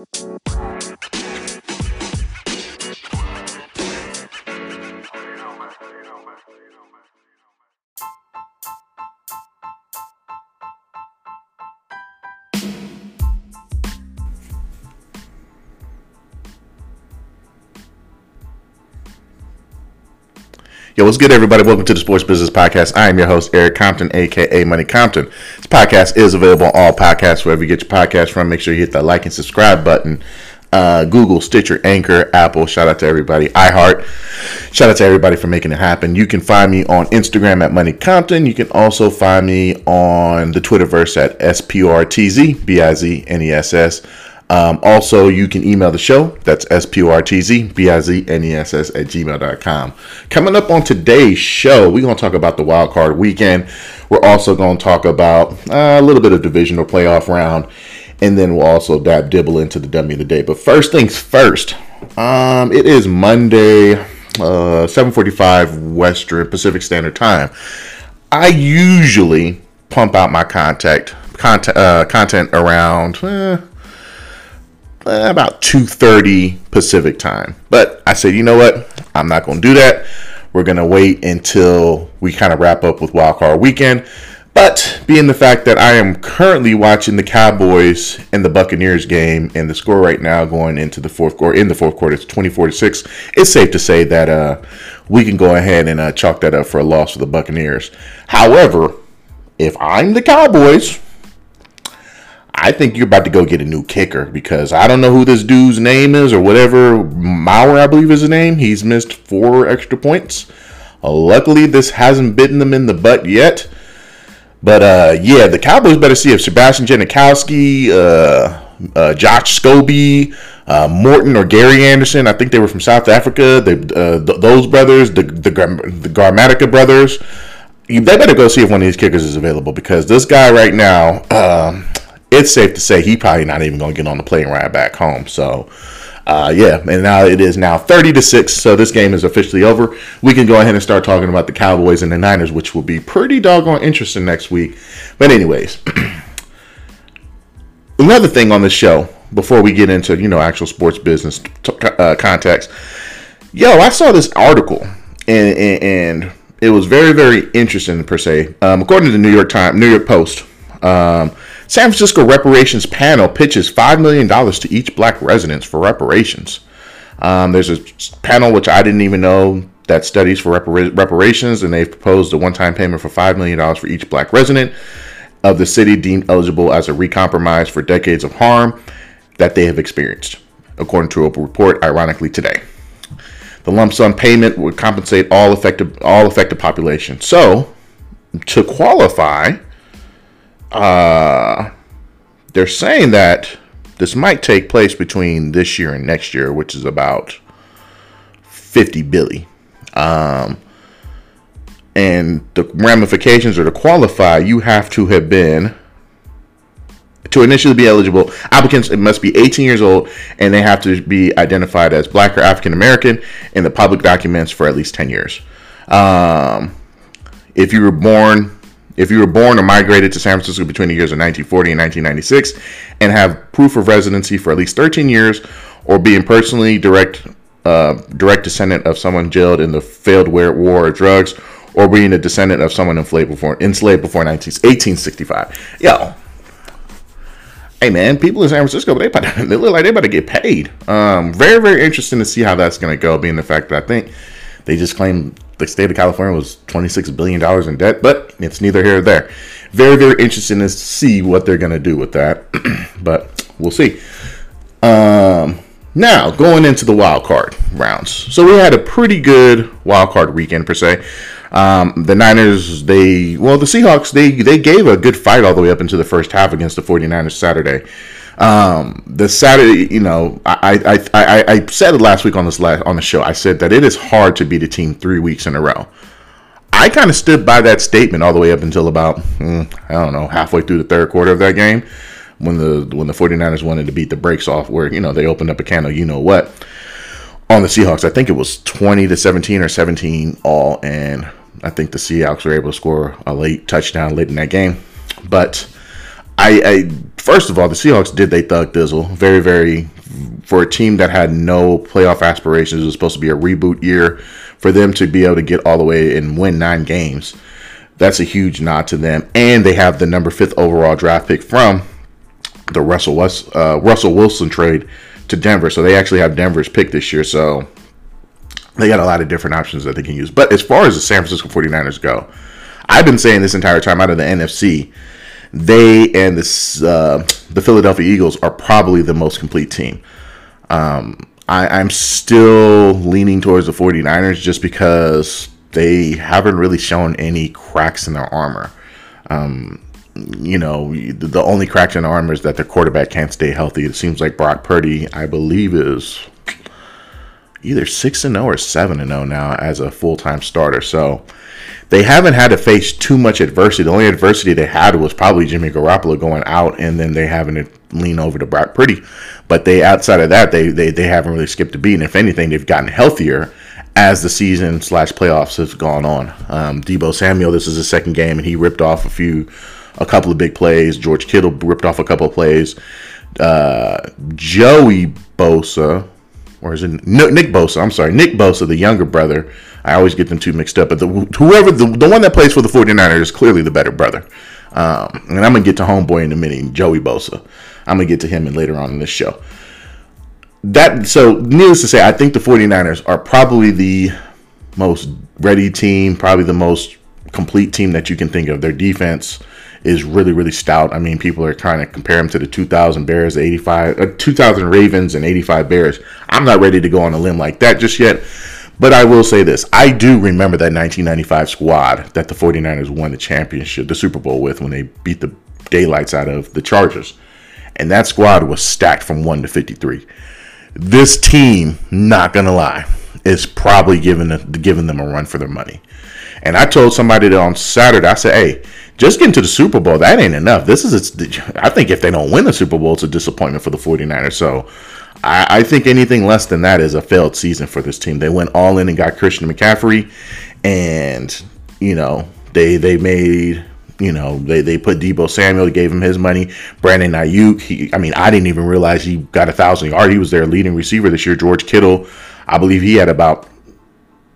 Música Yo, what's good, everybody? Welcome to the Sports Business Podcast. I am your host, Eric Compton, aka Money Compton. This podcast is available on all podcasts, wherever you get your podcast from. Make sure you hit that like and subscribe button. Uh, Google, Stitcher, Anchor, Apple. Shout out to everybody. iHeart. Shout out to everybody for making it happen. You can find me on Instagram at Money Compton. You can also find me on the Twitterverse at SPRTZ, B I Z N E S S. Um, also, you can email the show. That's S-P-O-R-T-Z, B-I-Z-N-E-S-S at gmail.com. Coming up on today's show, we're going to talk about the wild card weekend. We're also going to talk about uh, a little bit of divisional playoff round. And then we'll also dab dibble into the dummy of the day. But first things first, um, it is Monday, uh, 745 Western Pacific Standard Time. I usually pump out my contact content, uh, content around... Eh, about 2.30 pacific time. But i said you know what? I'm not going to do that. We're going to wait until we kind of wrap up with wildcard weekend. But being the fact that i am currently watching the cowboys and the buccaneers game and the score right now going into the fourth quarter in the fourth quarter it's 24 to 6 it's safe to say that uh, we can go ahead and uh, chalk that up for a loss for the buccaneers. However if i'm the cowboys I think you're about to go get a new kicker because I don't know who this dude's name is or whatever. Maher, I believe is his name. He's missed four extra points. Uh, luckily, this hasn't bitten them in the butt yet. But uh, yeah, the Cowboys better see if Sebastian Janikowski, uh, uh, Josh Scobee, uh, Morten or Gary Anderson. I think they were from South Africa. They, uh, th- those brothers, the the, the Gramatica brothers. They better go see if one of these kickers is available because this guy right now. Um, it's safe to say he probably not even going to get on the plane ride back home. So, uh, yeah, and now it is now 30 to 6, so this game is officially over. We can go ahead and start talking about the Cowboys and the Niners, which will be pretty doggone interesting next week. But, anyways, another thing on the show before we get into, you know, actual sports business t- uh, context. Yo, I saw this article and, and, and, it was very, very interesting per se. Um, according to the New York Times, New York Post, um, San Francisco reparations panel pitches $5 million to each black residents for reparations. Um, there's a panel which I didn't even know that studies for repar- reparations, and they've proposed a one time payment for $5 million for each black resident of the city deemed eligible as a recompromise for decades of harm that they have experienced, according to a report, ironically, today. The lump sum payment would compensate all affected all affected population. So, to qualify, uh, they're saying that this might take place between this year and next year, which is about 50 billion. Um, and the ramifications or to qualify, you have to have been to initially be eligible. Applicants it must be 18 years old and they have to be identified as Black or African American in the public documents for at least 10 years. Um, if you were born if you were born or migrated to San Francisco between the years of 1940 and 1996 and have proof of residency for at least 13 years or being personally direct uh, direct descendant of someone jailed in the failed war of drugs or being a descendant of someone enslaved before enslaved before 19, 1865. Yo, hey man, people in San Francisco, they, they look like they about to get paid. Um, very, very interesting to see how that's going to go, being the fact that I think they just claim the state of California was $26 billion in debt, but it's neither here nor there. Very, very interesting to see what they're going to do with that, but we'll see. Um, now, going into the wild card rounds. So we had a pretty good wild card weekend, per se. Um, the Niners, they, well, the Seahawks, they, they gave a good fight all the way up into the first half against the 49ers Saturday. Um, the Saturday, you know, I, I, I, I said it last week on this last, on the show, I said that it is hard to beat a team three weeks in a row. I kind of stood by that statement all the way up until about, mm, I don't know, halfway through the third quarter of that game when the when the 49ers wanted to beat the brakes off where, you know, they opened up a can of you know what on the Seahawks. I think it was 20 to 17 or 17 all and I think the Seahawks were able to score a late touchdown late in that game. But I, I first of all, the Seahawks did they thug dizzle. Very, very for a team that had no playoff aspirations. It was supposed to be a reboot year for them to be able to get all the way and win nine games. That's a huge nod to them, and they have the number fifth overall draft pick from the Russell West, uh, Russell Wilson trade to Denver. So they actually have Denver's pick this year. So they got a lot of different options that they can use. But as far as the San Francisco 49ers go, I've been saying this entire time out of the NFC, they and this uh, the Philadelphia Eagles are probably the most complete team. Um, I, am still leaning towards the 49ers just because they haven't really shown any cracks in their armor. Um, you know, the only cracks in armor is that their quarterback can't stay healthy. It seems like Brock Purdy, I believe, is either 6 and 0 or 7 and 0 now as a full-time starter. So, they haven't had to face too much adversity. The only adversity they had was probably Jimmy Garoppolo going out, and then they having to lean over to Brock Purdy. But they, outside of that, they they, they haven't really skipped a beat. And if anything, they've gotten healthier as the season slash playoffs has gone on. Um, Deebo Samuel, this is his second game, and he ripped off a few, a couple of big plays. George Kittle ripped off a couple of plays. Uh, Joey Bosa, or is it Nick Bosa? I'm sorry, Nick Bosa, the younger brother I always get them two mixed up. But the, whoever the, the one that plays for the 49ers is clearly the better brother. Um, and I'm gonna get to homeboy in a minute, Joey Bosa. I'm gonna get to him and later on in this show. That so needless to say, I think the 49ers are probably the most ready team, probably the most complete team that you can think of. Their defense is really, really stout. I mean, people are trying to compare them to the 2000 Bears, 85, uh, 2000 Ravens, and 85 Bears. I'm not ready to go on a limb like that just yet. But I will say this I do remember that 1995 squad that the 49ers won the championship, the Super Bowl with when they beat the daylights out of the Chargers. And that squad was stacked from 1 to 53. This team, not going to lie, is probably giving, giving them a run for their money. And I told somebody that on Saturday, I said, hey, just getting to the Super Bowl, that ain't enough. This is, I think if they don't win the Super Bowl, it's a disappointment for the 49ers. So I, I, think anything less than that is a failed season for this team. They went all in and got Christian McCaffrey, and you know they they made you know they, they put Deebo Samuel, gave him his money. Brandon Aiyuk, he, I mean I didn't even realize he got a thousand yard. He was their leading receiver this year. George Kittle, I believe he had about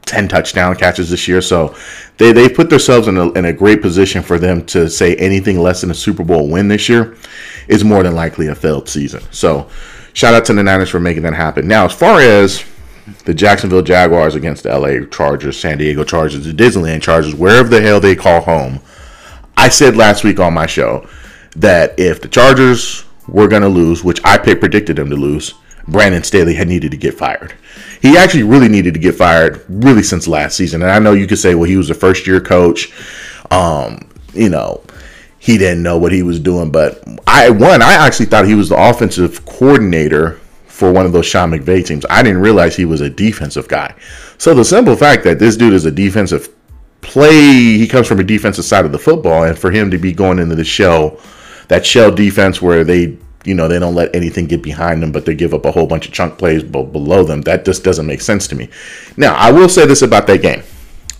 10 touchdown catches this year. So they, they put themselves in a, in a great position for them to say anything less than a Super Bowl win this year is more than likely a failed season. So shout out to the Niners for making that happen. Now, as far as the Jacksonville Jaguars against the LA Chargers, San Diego Chargers, the Disneyland Chargers, wherever the hell they call home, I said last week on my show that if the Chargers were going to lose, which I predicted them to lose, Brandon Staley had needed to get fired. He actually really needed to get fired really since last season. And I know you could say, well, he was a first year coach. Um, you know, he didn't know what he was doing. But I one, I actually thought he was the offensive coordinator for one of those Sean McVay teams. I didn't realize he was a defensive guy. So the simple fact that this dude is a defensive play, he comes from a defensive side of the football, and for him to be going into the shell, that shell defense where they you know they don't let anything get behind them but they give up a whole bunch of chunk plays below them that just doesn't make sense to me now i will say this about that game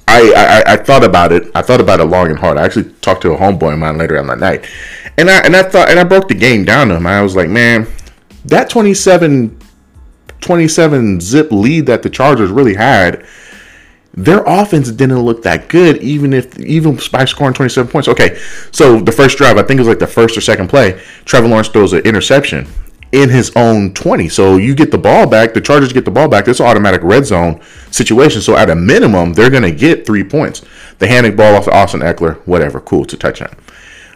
I, I, I thought about it. I thought about it long and hard. I actually talked to a homeboy of mine later on that night, and I and I thought and I broke the game down to him. I was like, man, that 27, 27 zip lead that the Chargers really had, their offense didn't look that good, even if even by scoring 27 points. Okay, so the first drive, I think it was like the first or second play, Trevor Lawrence throws an interception, in his own 20. So you get the ball back, the Chargers get the ball back. It's automatic red zone situation. So at a minimum, they're going to get three points. The handing ball off to Austin Ekeler, whatever, cool to touchdown.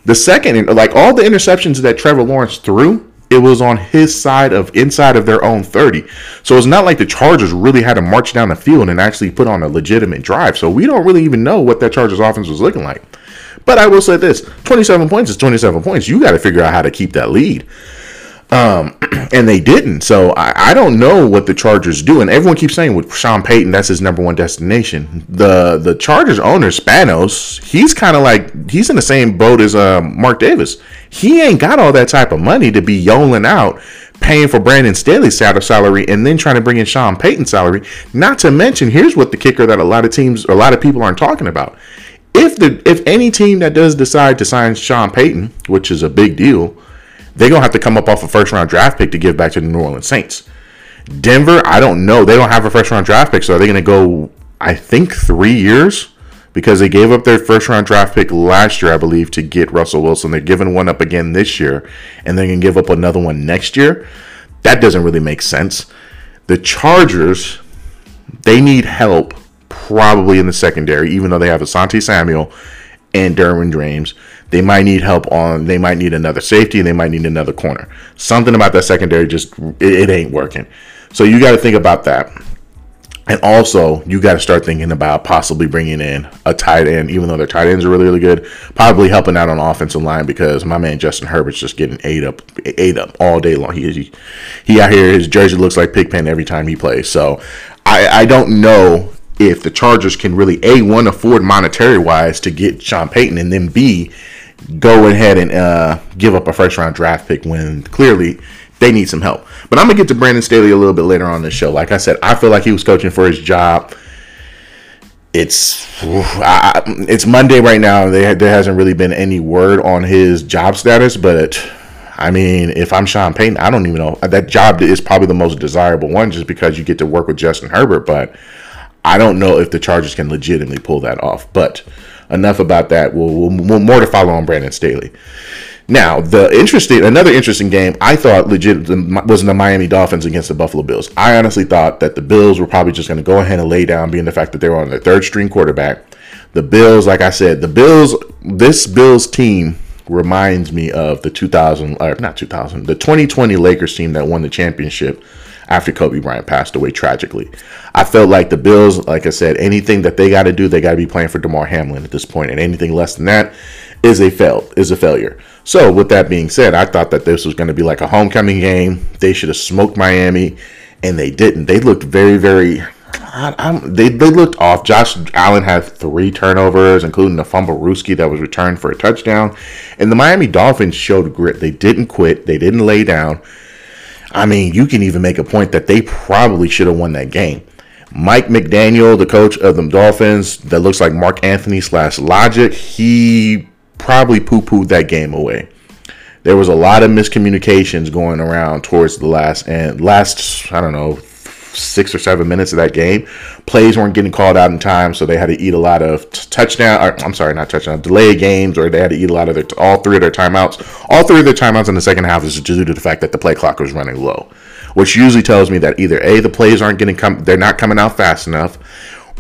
The second, like all the interceptions that Trevor Lawrence threw, it was on his side of inside of their own 30. So it's not like the Chargers really had to march down the field and actually put on a legitimate drive. So we don't really even know what that Chargers offense was looking like. But I will say this 27 points is 27 points. You got to figure out how to keep that lead. Um, and they didn't. So I, I don't know what the Chargers do. And everyone keeps saying with Sean Payton, that's his number one destination. The the Chargers owner Spanos, he's kind of like he's in the same boat as uh, Mark Davis. He ain't got all that type of money to be yoling out, paying for Brandon Staley's salary, and then trying to bring in Sean Payton's salary. Not to mention, here's what the kicker that a lot of teams, a lot of people aren't talking about. If the if any team that does decide to sign Sean Payton, which is a big deal they're gonna have to come up off a first round draft pick to give back to the New Orleans Saints. Denver, I don't know. They don't have a first round draft pick, so are they gonna go? I think three years because they gave up their first round draft pick last year, I believe, to get Russell Wilson. They're giving one up again this year, and they're gonna give up another one next year. That doesn't really make sense. The Chargers, they need help probably in the secondary, even though they have Asante Samuel and Derwin James. They might need help on. They might need another safety, and they might need another corner. Something about that secondary just it, it ain't working. So you got to think about that. And also, you got to start thinking about possibly bringing in a tight end, even though their tight ends are really, really good. Probably helping out on offensive line because my man Justin Herbert's just getting ate up, ate up all day long. He he, he out here. His jersey looks like Pigpen every time he plays. So I I don't know if the Chargers can really a one afford monetary wise to get Sean Payton, and then b go ahead and uh, give up a first round draft pick when clearly they need some help. But I'm gonna get to Brandon Staley a little bit later on the show. Like I said, I feel like he was coaching for his job. It's I, it's Monday right now. There there hasn't really been any word on his job status, but I mean, if I'm Sean Payton, I don't even know that job is probably the most desirable one, just because you get to work with Justin Herbert. But I don't know if the Chargers can legitimately pull that off. But enough about that. We'll, we'll more to follow on Brandon Staley. Now, the interesting, another interesting game I thought legit was the Miami Dolphins against the Buffalo Bills. I honestly thought that the Bills were probably just going to go ahead and lay down, being the fact that they were on their third string quarterback. The Bills, like I said, the Bills, this Bills team reminds me of the 2000, or uh, not 2000, the 2020 Lakers team that won the championship after Kobe Bryant passed away tragically. I felt like the Bills, like I said, anything that they got to do, they got to be playing for Damar Hamlin at this point, and anything less than that is a fail is a failure. So with that being said, I thought that this was going to be like a homecoming game. They should have smoked Miami, and they didn't. They looked very, very. I, they, they looked off. Josh Allen had three turnovers, including the fumble Ruski that was returned for a touchdown. And the Miami Dolphins showed grit. They didn't quit. They didn't lay down. I mean, you can even make a point that they probably should have won that game. Mike McDaniel, the coach of the Dolphins, that looks like Marc Anthony slash Logic, he probably poo pooed that game away. There was a lot of miscommunications going around towards the last and last, I don't know, six or seven minutes of that game. Plays weren't getting called out in time, so they had to eat a lot of touchdown. Or, I'm sorry, not touchdown, delay games, or they had to eat a lot of their all three of their timeouts. All three of their timeouts in the second half is due to the fact that the play clock was running low, which usually tells me that either a the plays aren't getting come, they're not coming out fast enough,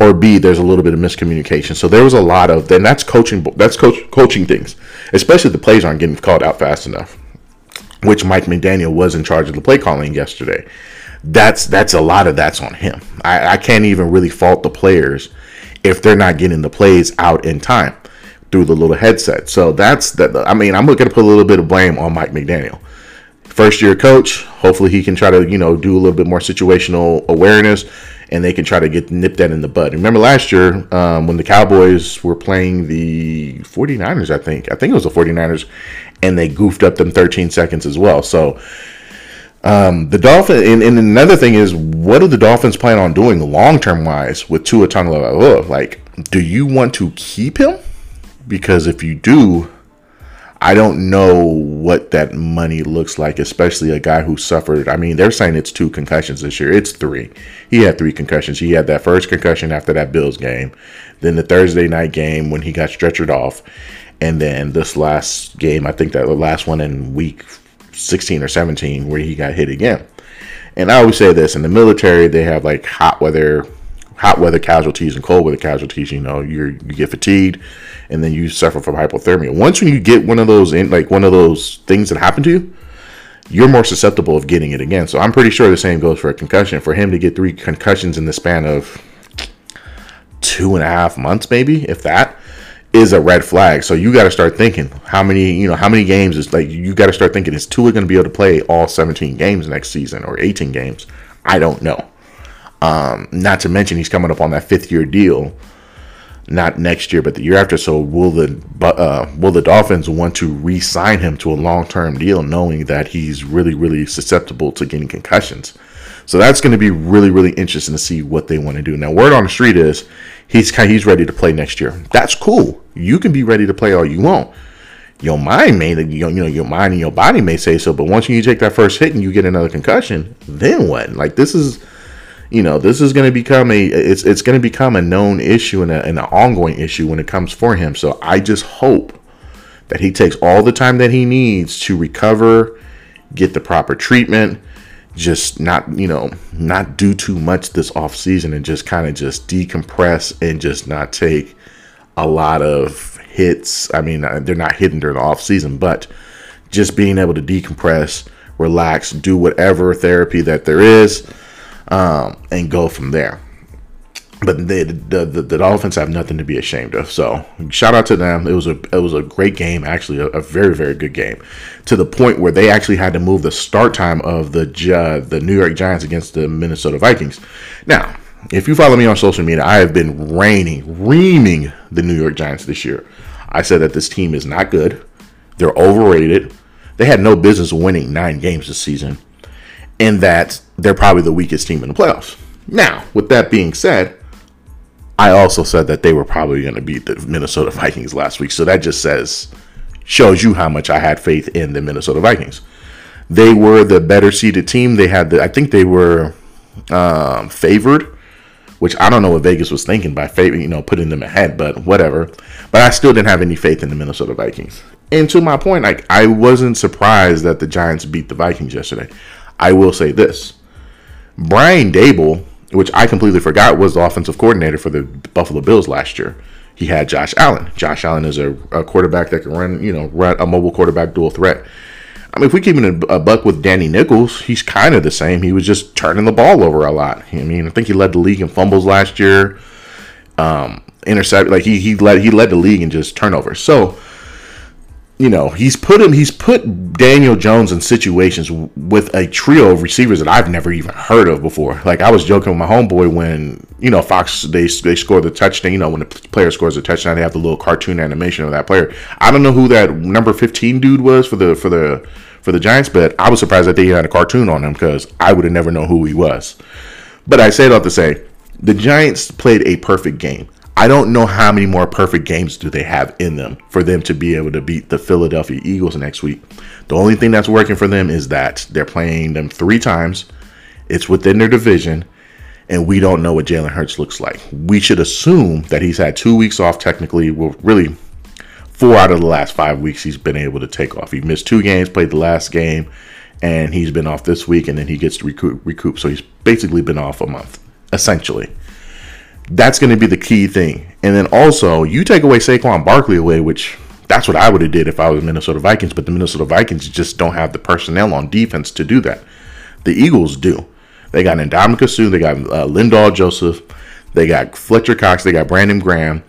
or B, there's a little bit of miscommunication. So there was a lot of then that's coaching that's coach coaching things, especially the plays aren't getting called out fast enough, which Mike McDaniel was in charge of the play calling yesterday that's that's a lot of that's on him. I, I can't even really fault the players if they're not getting the plays out in time through the little headset. So that's that. I mean, I'm going to put a little bit of blame on Mike McDaniel. First year coach. Hopefully, he can try to you know do a little bit more situational awareness, and they can try to get nip that in the bud. Remember last year um, when the Cowboys were playing the 49ers? I think I think it was the 49ers, and they goofed up them 13 seconds as well. So um, the Dolphin, and, and, another thing is, what do the Dolphins plan on doing long term wise with Tua Tagovailoa? Like, do you want to keep him? Because if you do, I don't know what that money looks like, especially a guy who suffered. I mean, they're saying it's two concussions this year. It's three. He had three concussions. He had that first concussion after that Bills game, then the Thursday night game when he got stretchered off, and then this last game. I think that the last one in week 16 or 17 where he got hit again. And I always say this in the military, they have like hot weather, hot weather casualties and cold weather casualties. You know, you you get fatigued, and then you suffer from hypothermia. Once when you get one of those in like one of those things that happen to you, you're more susceptible of getting it again. So I'm pretty sure the same goes for a concussion. For him to get three concussions in the span of two and a half months, maybe if that, is a red flag. So you got to start thinking how many, you know, how many games is like you got to start thinking is Tua going to be able to play all 17 games next season or 18 games? I don't know. Um, not to mention he's coming up on that fifth year deal, not next year but the year after. So will the uh, will the Dolphins want to re-sign him to a long term deal, knowing that he's really really susceptible to getting concussions? So that's going to be really, really interesting to see what they want to do. Now, word on the street is he's he's ready to play next year. That's cool. You can be ready to play all you want. your mind may you know your mind and your body may say so but once you take that first hit and you get another concussion then what like this is you know this is going to become a it's it's going to become a known issue and, a, and an ongoing issue when it comes for him so i just hope that he takes all the time that he needs to recover get the proper treatment just not you know not do too much this off season and just kind of just decompress and just not take a lot of hits. I mean, uh, they're not hidden during the off season, but just being able to decompress, relax, do whatever therapy that there is, um, and go from there. But the, the, the Dolphins have nothing to be ashamed of. So shout out to them. It was a it was a great game, actually, a, a very very good game, to the point where they actually had to move the start time of the uh, the New York Giants against the Minnesota Vikings. Now, if you follow me on social media, I have been raining, reaming the New York Giants this year. I said that this team is not good. They're overrated. They had no business winning nine games this season, and that they're probably the weakest team in the playoffs. Now, with that being said, I also said that they were probably going to beat the Minnesota Vikings last week. So that just says, shows you how much I had faith in the Minnesota Vikings. They were the better seeded team. They had the, I think they were um, favored which I don't know what Vegas was thinking by favor, you know, putting them ahead, but whatever. But I still didn't have any faith in the Minnesota Vikings. And to my point, like I wasn't surprised that the Giants beat the Vikings yesterday. I will say this. Brian Daboll, which I completely forgot was the offensive coordinator for the Buffalo Bills last year. He had Josh Allen. Josh Allen is a, a quarterback that can run, you know, run a mobile quarterback dual threat. I mean, if we keep in a, buck with Danny Nichols, he's kind of the same. He was just turning the ball over a lot. I mean, I think he led the league in fumbles last year. Um, intercept like he he led he led the league in just turnovers. So you know he's put him he's put Daniel Jones in situations with a trio of receivers that I've never even heard of before. Like I was joking with my homeboy when you know Fox they they score the touchdown. You know when the player scores a touchdown, they have the little cartoon animation of that player. I don't know who that number fifteen dude was for the for the for the Giants, but I was surprised that they had a cartoon on him because I would have never known who he was. But I say it all to say the Giants played a perfect game. I don't know how many more perfect games do they have in them for them to be able to beat the Philadelphia Eagles next week. The only thing that's working for them is that they're playing them three times. It's within their division, and we don't know what Jalen Hurts looks like. We should assume that he's had two weeks off technically. Well, really four out of the last five weeks he's been able to take off. He missed two games, played the last game, and he's been off this week, and then he gets to recoup. recoup. So he's basically been off a month, essentially. That's going to be the key thing. And then also, you take away Saquon Barkley away, which that's what I would have did if I was Minnesota Vikings, but the Minnesota Vikings just don't have the personnel on defense to do that. The Eagles do. They got Ndamukong Suh, they got uh, Linval Joseph, they got Fletcher Cox, they got Brandon Graham,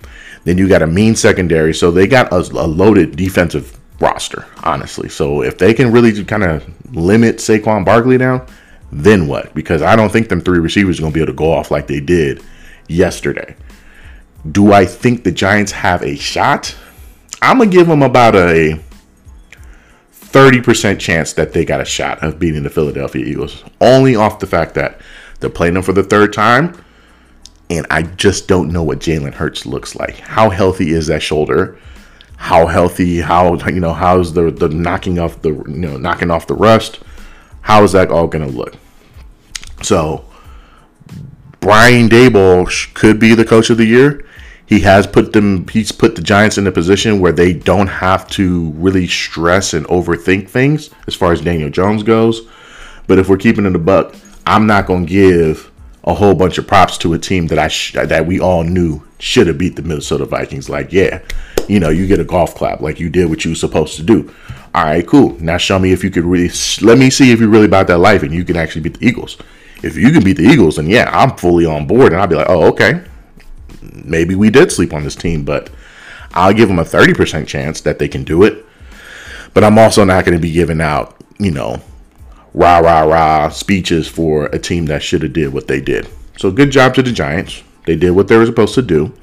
then you got a mean secondary. So they got a, a loaded defensive roster, honestly. So if they can really kind of limit Saquon Barkley down, then what? Because I don't think them three receivers are going to be able to go off like they did yesterday. Do I think the Giants have a shot? I'm going to give them about a 30% chance that they got a shot of beating the Philadelphia Eagles. Only off the fact that they're playing them for the third time and I just don't know what Jalen Hurts looks like. How healthy is that shoulder? How healthy? How you know? How's the the knocking off the you know knocking off the rust? How is that all going to look? So Brian Daboll could be the coach of the year. He has put them. He's put the Giants in a position where they don't have to really stress and overthink things as far as Daniel Jones goes. But if we're keeping it a buck, I'm not to give a whole bunch of props to a team that I sh- that we all knew should have beat the Minnesota Vikings. Like, yeah, you know, you get a golf clap like you did what you were supposed to do. All right, cool. Now show me if you could really. Let me see if you're really about that life and you can actually beat the Eagles. If you can beat the Eagles, then yeah, I'm fully on board, and I'll be like, oh, okay, maybe we did sleep on this team, but I'll give them a 30% chance that they can do it. But I'm also not going to be giving out, you know, rah rah rah speeches for a team that should have did what they did. So good job to the Giants. They did what they were supposed to do.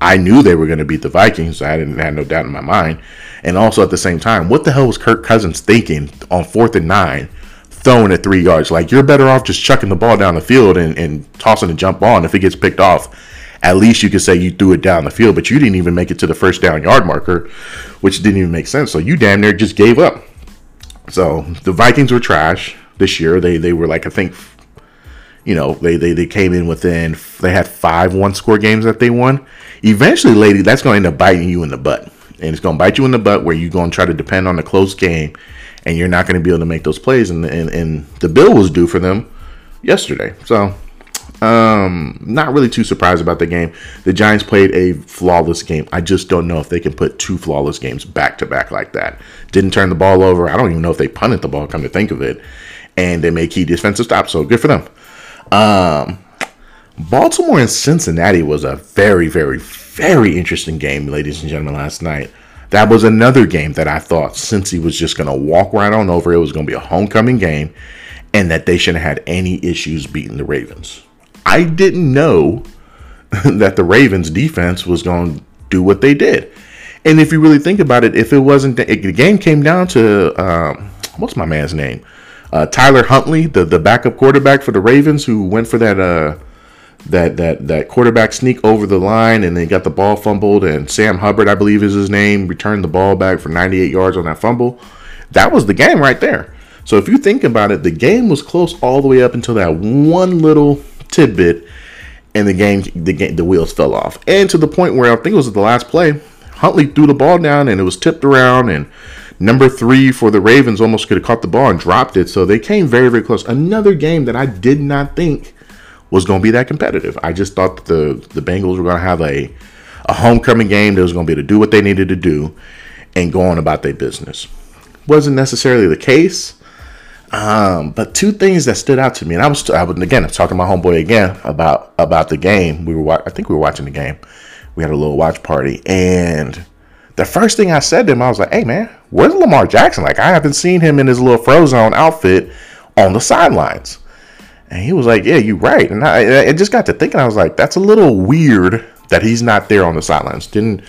I knew they were going to beat the Vikings. I didn't have no doubt in my mind. And also at the same time, what the hell was Kirk Cousins thinking on fourth and nine, throwing it three yards? Like you're better off just chucking the ball down the field and, and tossing a jump ball. And if it gets picked off at least you could say you threw it down the field, but you didn't even make it to the first down yard marker, which didn't even make sense. So you damn near just gave up. So the Vikings were trash this year. They they were like I think you know, they, they, they came in within, they had five one score games that they won. Eventually, lady, that's going to end up biting you in the butt. And it's going to bite you in the butt where you're going to try to depend on a close game and you're not going to be able to make those plays. And, and, and the bill was due for them yesterday. So, um, not really too surprised about the game. The Giants played a flawless game. I just don't know if they can put two flawless games back to back like that. Didn't turn the ball over. I don't even know if they punted the ball, come to think of it. And they made key defensive stops. So good for them. Um, Baltimore and Cincinnati was a very, very, very interesting game, ladies and gentlemen, last night. That was another game that I thought Cincy was just going to walk right on over. It was going to be a homecoming game and that they shouldn't have had any issues beating the Ravens. I didn't know that the Ravens defense was going to do what they did. And if you really think about it, if it wasn't, the game came down to, um, what's my man's name? Uh, Tyler Huntley, the, the backup quarterback for the Ravens, who went for that uh, that that that quarterback sneak over the line and then got the ball fumbled, and Sam Hubbard, I believe is his name, returned the ball back for 98 yards on that fumble. That was the game right there. So if you think about it, the game was close all the way up until that one little tidbit, and the game the game the wheels fell off, and to the point where I think it was the last play, Huntley threw the ball down and it was tipped around and Number three for the Ravens almost could have caught the ball and dropped it. So they came very, very close. Another game that I did not think was going to be that competitive. I just thought the, the Bengals were going to have a, a homecoming game that was going to be able to do what they needed to do and go on about their business. Wasn't necessarily the case. Um, but two things that stood out to me, and I was, I was again, I was talking to my homeboy again about about the game. We were, I think we were watching the game. We had a little watch party, and the first thing I said to him, I was like, "Hey man, where's Lamar Jackson? Like I haven't seen him in his little Frozone outfit on the sidelines." And he was like, "Yeah, you're right." And I, I just got to thinking, I was like, "That's a little weird that he's not there on the sidelines." Didn't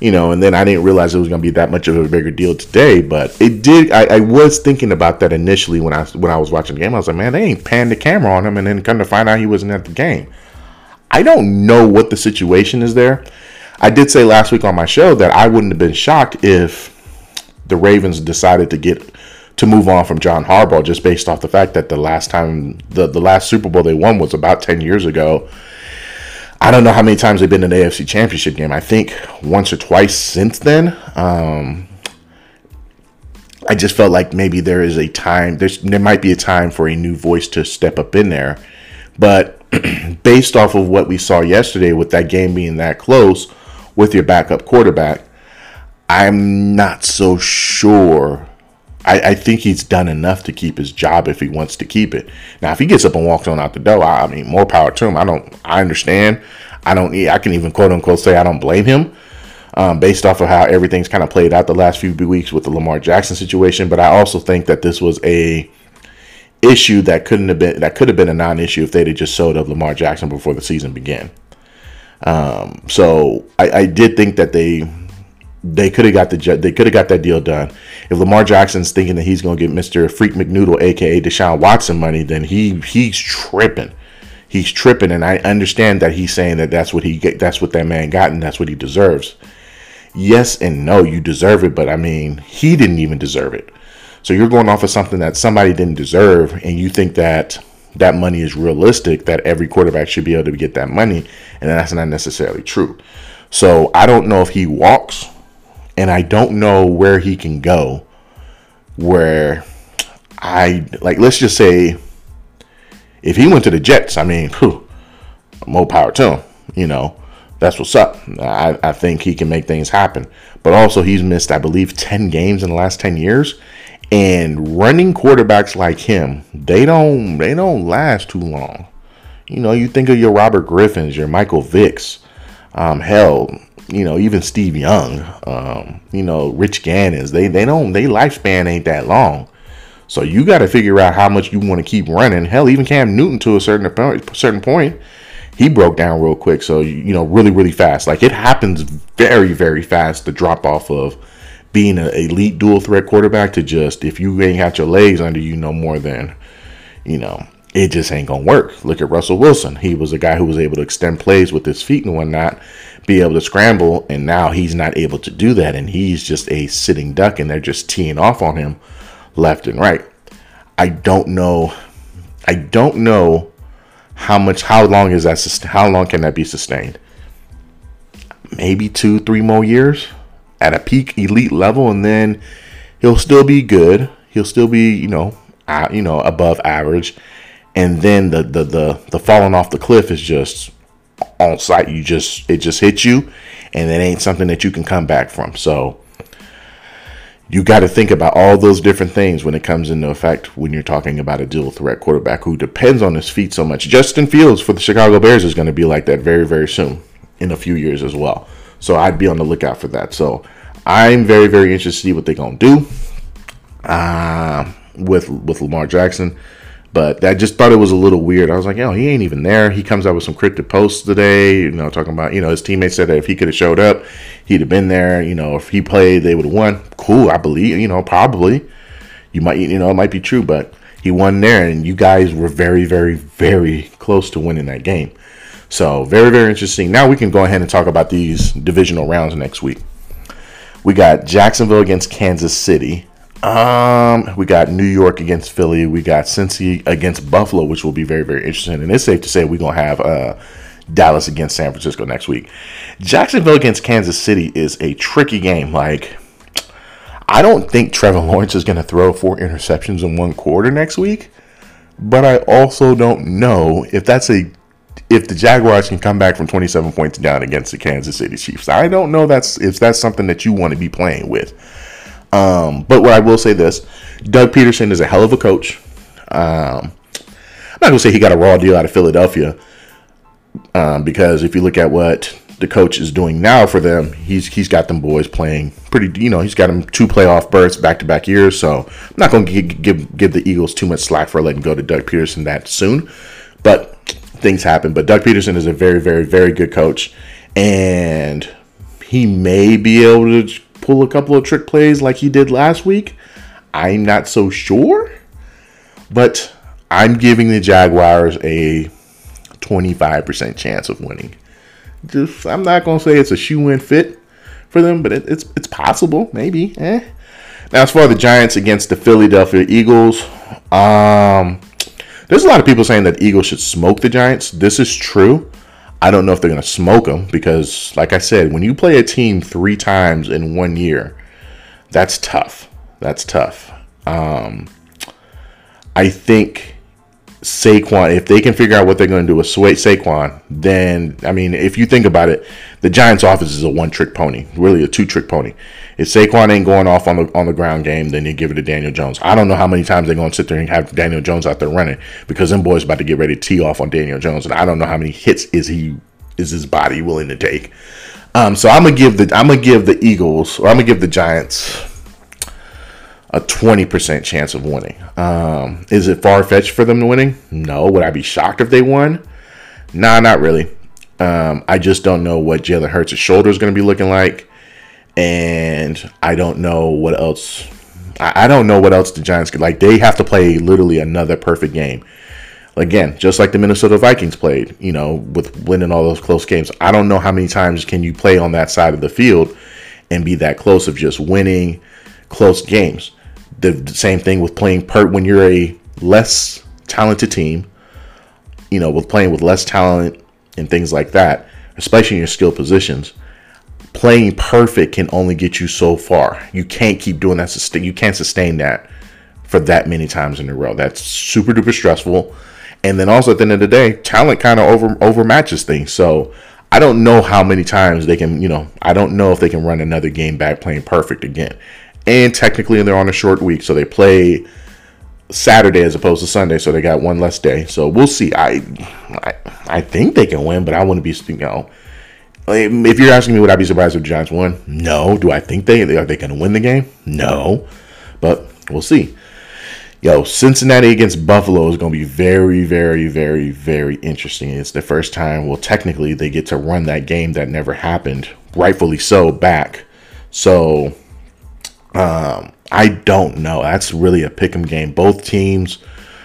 you know? And then I didn't realize it was going to be that much of a bigger deal today, but it did. I, I, was thinking about that initially when I when I was watching the game. I was like, "Man, they ain't panned the camera on him," and then come to find out he wasn't at the game. I don't know what the situation is there. I did say last week on my show that I wouldn't have been shocked if the Ravens decided to get to move on from John Harbaugh just based off the fact that the last time the, the last Super Bowl they won was about 10 years ago. I don't know how many times they've been in the AFC Championship game. I think once or twice since then. Um, I just felt like maybe there is a time there's there might be a time for a new voice to step up in there. But based off of what we saw yesterday with that game being that close, with your backup quarterback, I'm not so sure. I, I, think he's done enough to keep his job if he wants to keep it. Now, if he gets up and walks on out the door, I, I mean, more power to him. I don't. I understand. I don't. I can even quote unquote say I don't blame him. Um, based off of how everything's kind of played out the last few weeks with the Lamar Jackson situation, but I also think that this was a issue that couldn't have been that could have been a non-issue if they'd have just sold up Lamar Jackson before the season began. Um, so I, I, did think that they they could have got the they could have got that deal done. If Lamar Jackson's thinking that he's going to get Mister Freak McNoodle, aka Deshaun Watson, money, then he he's tripping. He's tripping, and I understand that he's saying that that's what he get, that's what that man got, and that's what he deserves. Yes and no, you deserve it, but I mean, he didn't even deserve it. So you're going off of something that somebody didn't deserve, and you think that that money is realistic, that every quarterback should be able to get that money, and that's not necessarily true. So I don't know if he walks, and I don't know where he can go. Where I like, let's just say, if he went to the Jets, I mean, whew, more power to him. You know, that's what's up. I, I think he can make things happen. But also, he's missed, I believe, 10 games in the last 10 years. And running quarterbacks like him, they don't they don't last too long. You know, you think of your Robert Griffins, your Michael Vicks, um, hell, you know, even Steve Young, um, you know, Rich Gannons, they they don't they lifespan ain't that long. So you got to figure out how much you want to keep running. Hell, even Cam Newton to a certain point, certain point, he broke down real quick. So you know, really, really fast. Like it happens very, very fast. The drop off of being an elite dual threat quarterback to just if you ain't got your legs under you no more than you know it just ain't gonna work. Look at Russell Wilson. He was a guy who was able to extend plays with his feet and whatnot, be able to scramble, and now he's not able to do that, and he's just a sitting duck, and they're just teeing off on him left and right. I don't know. I don't know how much. How long is that? How long can that be sustained? Maybe two, three more years at a peak elite level, and then he'll still be good. He'll still be, you know, you know, above average. And then the the the the falling off the cliff is just on site. You just it just hits you, and it ain't something that you can come back from. So you got to think about all those different things when it comes into effect when you're talking about a dual threat quarterback who depends on his feet so much. Justin Fields for the Chicago Bears is going to be like that very very soon in a few years as well. So I'd be on the lookout for that. So I'm very, very interested to see what they're gonna do uh, with with Lamar Jackson. But I just thought it was a little weird. I was like, yo, he ain't even there. He comes out with some cryptic posts today, you know, talking about, you know, his teammates said that if he could have showed up, he'd have been there. You know, if he played, they would have won. Cool, I believe, you know, probably. You might, you know, it might be true, but he won there, and you guys were very, very, very close to winning that game. So very, very interesting. Now we can go ahead and talk about these divisional rounds next week. We got Jacksonville against Kansas City. Um, we got New York against Philly. We got Cincy against Buffalo, which will be very, very interesting. And it's safe to say we're gonna have uh, Dallas against San Francisco next week. Jacksonville against Kansas City is a tricky game. Like, I don't think Trevor Lawrence is gonna throw four interceptions in one quarter next week. But I also don't know if that's a if the Jaguars can come back from 27 points down against the Kansas City Chiefs. I don't know that's if that's something that you want to be playing with. Um, but what I will say this, Doug Pederson is a hell of a coach. Um, I'm not gonna say he got a raw deal out of Philadelphia um, because if you look at what the coach is doing now for them, he's he's got them boys playing pretty. You know, he's got them two playoff berths back to back years. So I'm not going to give give the Eagles too much slack for letting go to Doug Pederson that soon. But things happen. But Doug Pederson is a very, very, very good coach, and he may be able to pull a couple of trick plays like he did last week. I'm not so sure, but I'm giving the Jaguars a 25% chance of winning. Just, I'm not gonna say it's a shoe in fit for them, but it, it's it's possible, maybe. Eh. Now, as far as the Giants against the Philadelphia Eagles, um, there's a lot of people saying that Eagles should smoke the Giants. This is true. I don't know if they're going to smoke them because, like I said, when you play a team three times in one year, that's tough. That's tough. Um, I think Saquon, if they can figure out what they're going to do with Saquon, then I mean, if you think about it, the Giants' offense is a one-trick pony, really a two-trick pony. If Saquon ain't going off on the on the ground game, then you give it to Daniel Jones. I don't know how many times they're going to sit there and have Daniel Jones out there running because them boys about to get ready to tee off on Daniel Jones, and I don't know how many hits is he is his body willing to take. Um, so I'm gonna give the I'm gonna give the Eagles or I'm gonna give the Giants a 20% chance of winning. Um, is it far fetched for them to winning? No. Would I be shocked if they won? Nah, not really. Um, I just don't know what Jalen Hurts' shoulder is going to be looking like. And I don't know what else. I, I don't know what else the Giants could like. They have to play literally another perfect game. Again, just like the Minnesota Vikings played, you know, with winning all those close games. I don't know how many times can you play on that side of the field and be that close of just winning close games the same thing with playing part when you're a less talented team, you know, with playing with less talent and things like that, especially in your skill positions. Playing perfect can only get you so far. You can't keep doing that. You can't sustain that for that many times in a row. That's super duper stressful. And then also at the end of the day, talent kind of over overmatches things. So I don't know how many times they can, you know, I don't know if they can run another game back playing perfect again and technically they're on a short week, so they play Saturday as opposed to Sunday, so they got one less day. So we'll see. I I, I think they can win, but I wouldn't be you know. If you're asking me, would I be surprised if the Giants won? No. Do I think they are they going to win the game? No. But we'll see. Yo, Cincinnati against Buffalo is going to be very, very, very, very interesting. It's the first time, well, technically, they get to run that game that never happened, rightfully so, back. So um, I don't know. That's really a pick 'em game. Both teams,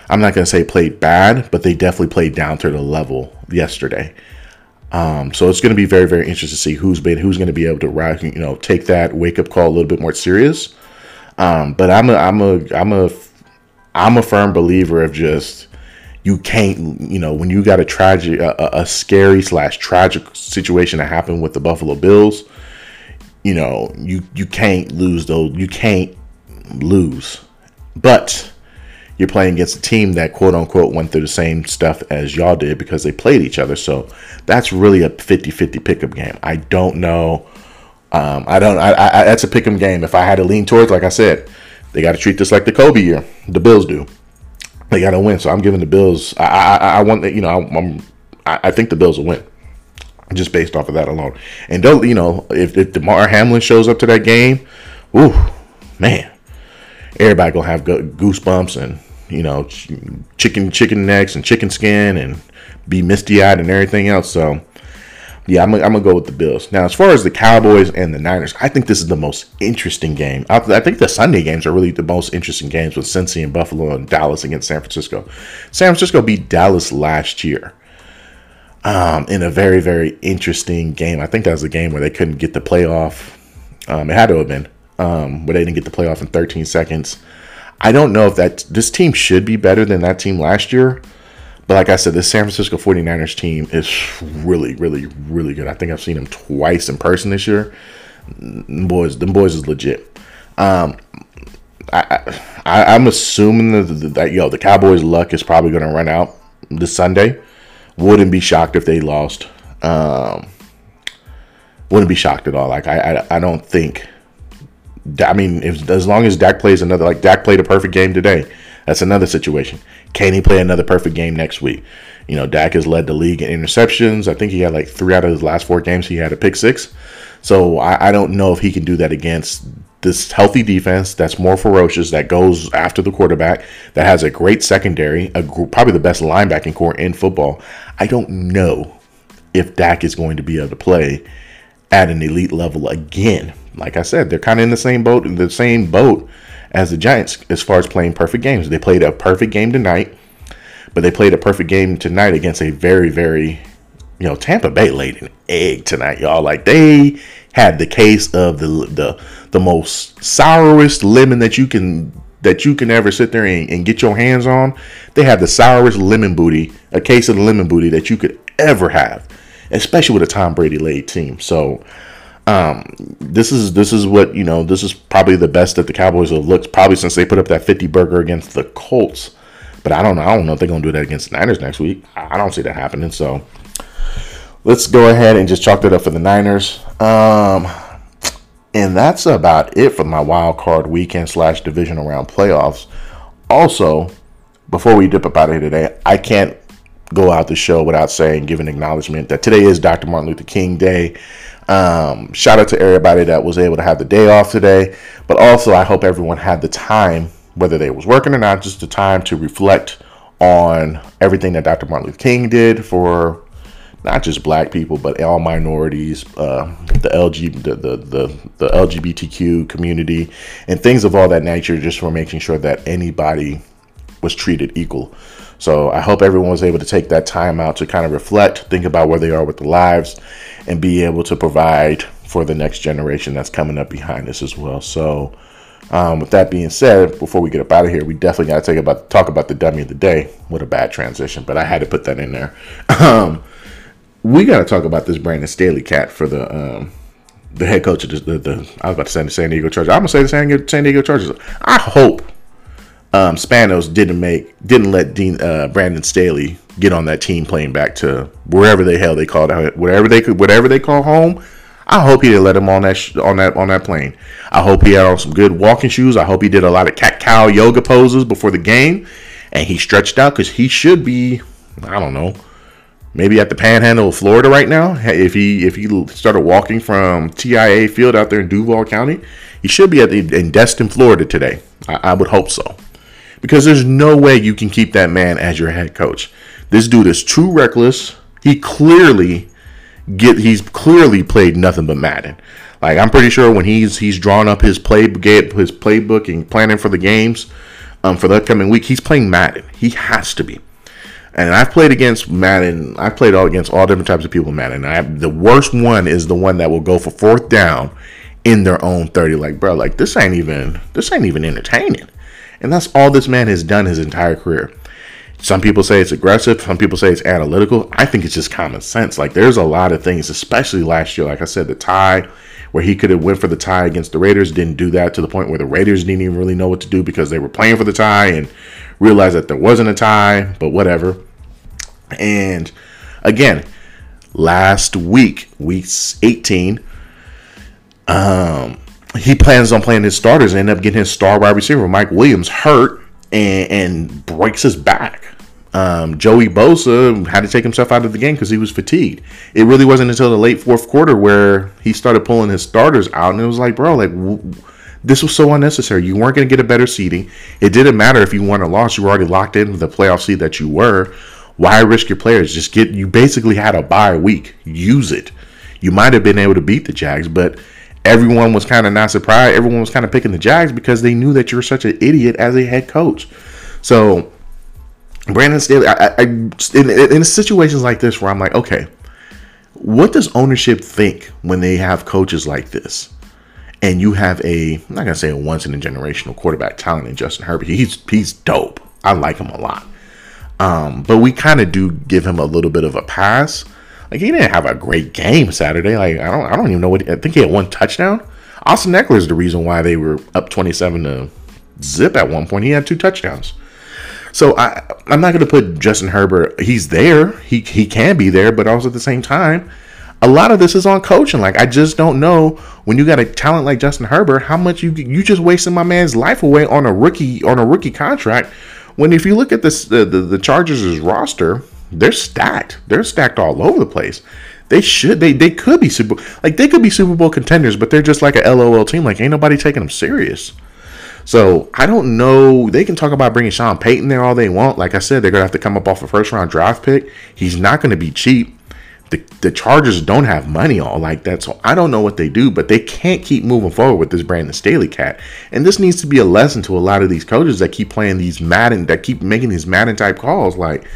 I'm not going to say played bad, but they definitely played down to the level yesterday. Um, so it's going to be very, very interesting to see who's been who's going to be able to you know take that wake up call a little bit more serious. Um, but I'm a I'm a I'm a I'm a firm believer of just you can't you know when you got a tragic a, a scary slash tragic situation that happened with the Buffalo Bills. You know you you can't lose those you can't lose, but you're playing against a team that quote unquote went through the same stuff as y'all did because they played each other. So that's really a 50 50 pickup game. I don't know. Um, I don't, I, I, that's a pick'em game. If I had to lean towards, like I said, they got to treat this like the Kobe year. The Bills do. They got to win. So I'm giving the Bills. I, I, I want that. You know, I'm, I think the Bills will win, just based off of that alone. And don't, you know, if, if Damar Hamlin shows up to that game, ooh, man, everybody gonna have goosebumps and you know, chicken chicken necks and chicken skin and be misty eyed and everything else. So, yeah, I'm, I'm gonna go with the Bills. Now, as far as the Cowboys and the Niners, I think this is the most interesting game. I, I think the Sunday games are really the most interesting games with Cincy and Buffalo and Dallas against San Francisco. San Francisco beat Dallas last year. Um, in a very, very interesting game. I think that was a game where they couldn't get the playoff. Um, it had to have been, um, they didn't get the playoff in 13 seconds. I don't know if that this team should be better than that team last year. But like I said, the San Francisco 49ers team is really, really, really good. I think I've seen them twice in person this year. Them boys, them boys is legit. Um, I, I, am assuming that, that yo the Cowboys' luck is probably going to run out this Sunday. Wouldn't be shocked if they lost. Um, wouldn't be shocked at all. Like I, I, I don't think I mean, if, as long as Dak plays another, like Dak played a perfect game today, that's another situation. Can he play another perfect game next week? You know, Dak has led the league in interceptions. I think he had like three out of his last four games. He had a pick six. So I, I don't know if he can do that against this healthy defense that's more ferocious, that goes after the quarterback, that has a great secondary, a, probably the best linebacking corps in football. I don't know if Dak is going to be able to play at an elite level again like I said, they're kind of in the same boat, the same boat as the Giants as far as playing perfect games. They played a perfect game tonight, but they played a perfect game tonight against a very, very, you know, Tampa Bay laid an egg tonight, y'all. Like they had the case of the the the most sourest lemon that you can that you can ever sit there and, and get your hands on. They have the sourest lemon booty, a case of the lemon booty that you could ever have, especially with a Tom Brady laid team. So um, this is this is what you know. This is probably the best that the Cowboys have looked probably since they put up that fifty burger against the Colts. But I don't know. I don't know if they're gonna do that against the Niners next week. I don't see that happening. So let's go ahead and just chalk that up for the Niners. Um, and that's about it for my wild card weekend slash divisional round playoffs. Also, before we dip up out of here today, I can't go out the show without saying, giving acknowledgement that today is Dr. Martin Luther King Day. Um, shout out to everybody that was able to have the day off today, but also I hope everyone had the time, whether they was working or not, just the time to reflect on everything that Dr. Martin Luther King did for not just black people but all minorities, uh, the LG, the, the, the the LGBTQ community, and things of all that nature, just for making sure that anybody was treated equal. So I hope everyone was able to take that time out to kind of reflect, think about where they are with their lives, and be able to provide for the next generation that's coming up behind us as well. So, um, with that being said, before we get up out of here, we definitely got to talk about the dummy of the day. What a bad transition, but I had to put that in there. Um, we got to talk about this Brandon Staley cat for the um, the head coach of the, the, the, I was about to say the San Diego Chargers. I'm gonna say the San Diego, San Diego Chargers. I hope um, Spanos didn't make didn't let Dean uh, Brandon Staley get on that team plane back to wherever the hell they called it, whatever they could, whatever they call home. I hope he didn't let him on that sh- on that on that plane. I hope he had on some good walking shoes. I hope he did a lot of cat cow yoga poses before the game, and he stretched out because he should be. I don't know, maybe at the Panhandle of Florida right now. If he if he started walking from TIAA Field out there in Duval County, he should be at the, in Destin, Florida today. I, I would hope so because there's no way you can keep that man as your head coach. This dude is too reckless. He clearly get he's clearly played nothing but Madden. Like I'm pretty sure when he's he's drawn up his play his playbook and planning for the games, um, for the upcoming week. He's playing Madden. He has to be. And I've played against Madden. I've played all against all different types of people in Madden. I, the worst one is the one that will go for fourth down in their own 30. Like, bro, like this ain't even this ain't even entertaining. And that's all this man has done his entire career. Some people say it's aggressive. Some people say it's analytical. I think it's just common sense. Like there's a lot of things, especially last year. Like I said, the tie where he could have went for the tie against the Raiders, didn't do that to the point where the Raiders didn't even really know what to do because they were playing for the tie and realized that there wasn't a tie. But whatever. And again, last week, week 18, um, he plans on playing his starters and end up getting his star wide receiver Mike Williams hurt and, and breaks his back. Um, Joey Bosa had to take himself out of the game because he was fatigued. It really wasn't until the late fourth quarter where he started pulling his starters out, and it was like, bro, like w- this was so unnecessary. You weren't going to get a better seating. It didn't matter if you won or lost. You were already locked in the playoff seed that you were. Why risk your players? Just get. You basically had a bye week. Use it. You might have been able to beat the Jags, but everyone was kind of not surprised. Everyone was kind of picking the Jags because they knew that you were such an idiot as a head coach. So Brandon Staley, I, I, in, in situations like this where I'm like, okay, what does ownership think when they have coaches like this? And you have a, I'm not gonna say a once in a generational quarterback talent in Justin Herbert. He's he's dope. I like him a lot. Um, but we kind of do give him a little bit of a pass. Like he didn't have a great game Saturday. Like I don't I don't even know what I think he had one touchdown. Austin Ekeler is the reason why they were up 27 to zip at one point. He had two touchdowns. So I I'm not going to put Justin Herbert. He's there. He he can be there, but also at the same time, a lot of this is on coaching. Like I just don't know when you got a talent like Justin Herbert, how much you you just wasting my man's life away on a rookie on a rookie contract. When if you look at this the the, the Chargers' roster, they're stacked. They're stacked all over the place. They should they they could be super like they could be Super Bowl contenders, but they're just like a LOL team. Like ain't nobody taking them serious. So I don't know. They can talk about bringing Sean Payton there all they want. Like I said, they're gonna have to come up off a first round draft pick. He's not gonna be cheap. The, the Chargers don't have money all like that, so I don't know what they do, but they can't keep moving forward with this Brandon Staley cat. And this needs to be a lesson to a lot of these coaches that keep playing these Madden, that keep making these Madden type calls. Like,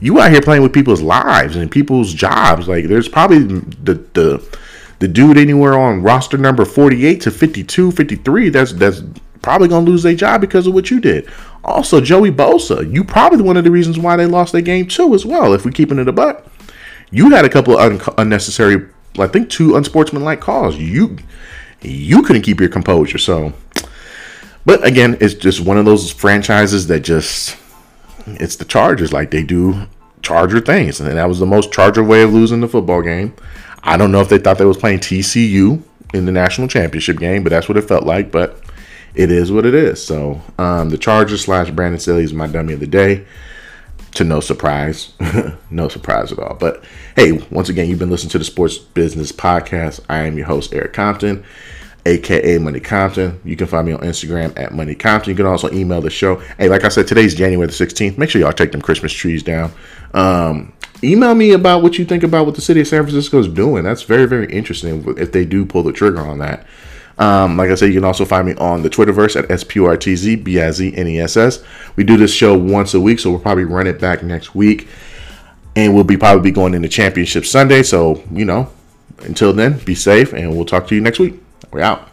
you out here playing with people's lives and people's jobs. Like, there's probably the the the dude anywhere on roster number 48 to 52, 53 that's that's probably gonna lose their job because of what you did. Also, Joey Bosa, you probably one of the reasons why they lost their game too, as well. If we're keeping it a buck, you had a couple of un- unnecessary, I think, two unsportsmanlike calls. You you couldn't keep your composure. So, but again, it's just one of those franchises that just it's the Chargers. Like they do Charger things, and that was the most Charger way of losing the football game. I don't know if they thought they was playing TCU in the national championship game, but that's what it felt like. But it is what it is. So um, the Chargers slash Brandon Staley is my dummy of the day. To no surprise, no surprise at all. But hey, once again, you've been listening to the Sports Business Podcast. I am your host, Eric Compton, aka Money Compton. You can find me on Instagram at Money Compton. You can also email the show. Hey, like I said, today's January the 16th. Make sure y'all take them Christmas trees down. Um, email me about what you think about what the city of San Francisco is doing. That's very, very interesting if they do pull the trigger on that. Um, like I said, you can also find me on the Twitterverse at S-P-U-R-T-Z-B-I-Z-N-E-S-S. We do this show once a week, so we'll probably run it back next week. And we'll be probably be going into Championship Sunday. So, you know, until then, be safe, and we'll talk to you next week. We're out.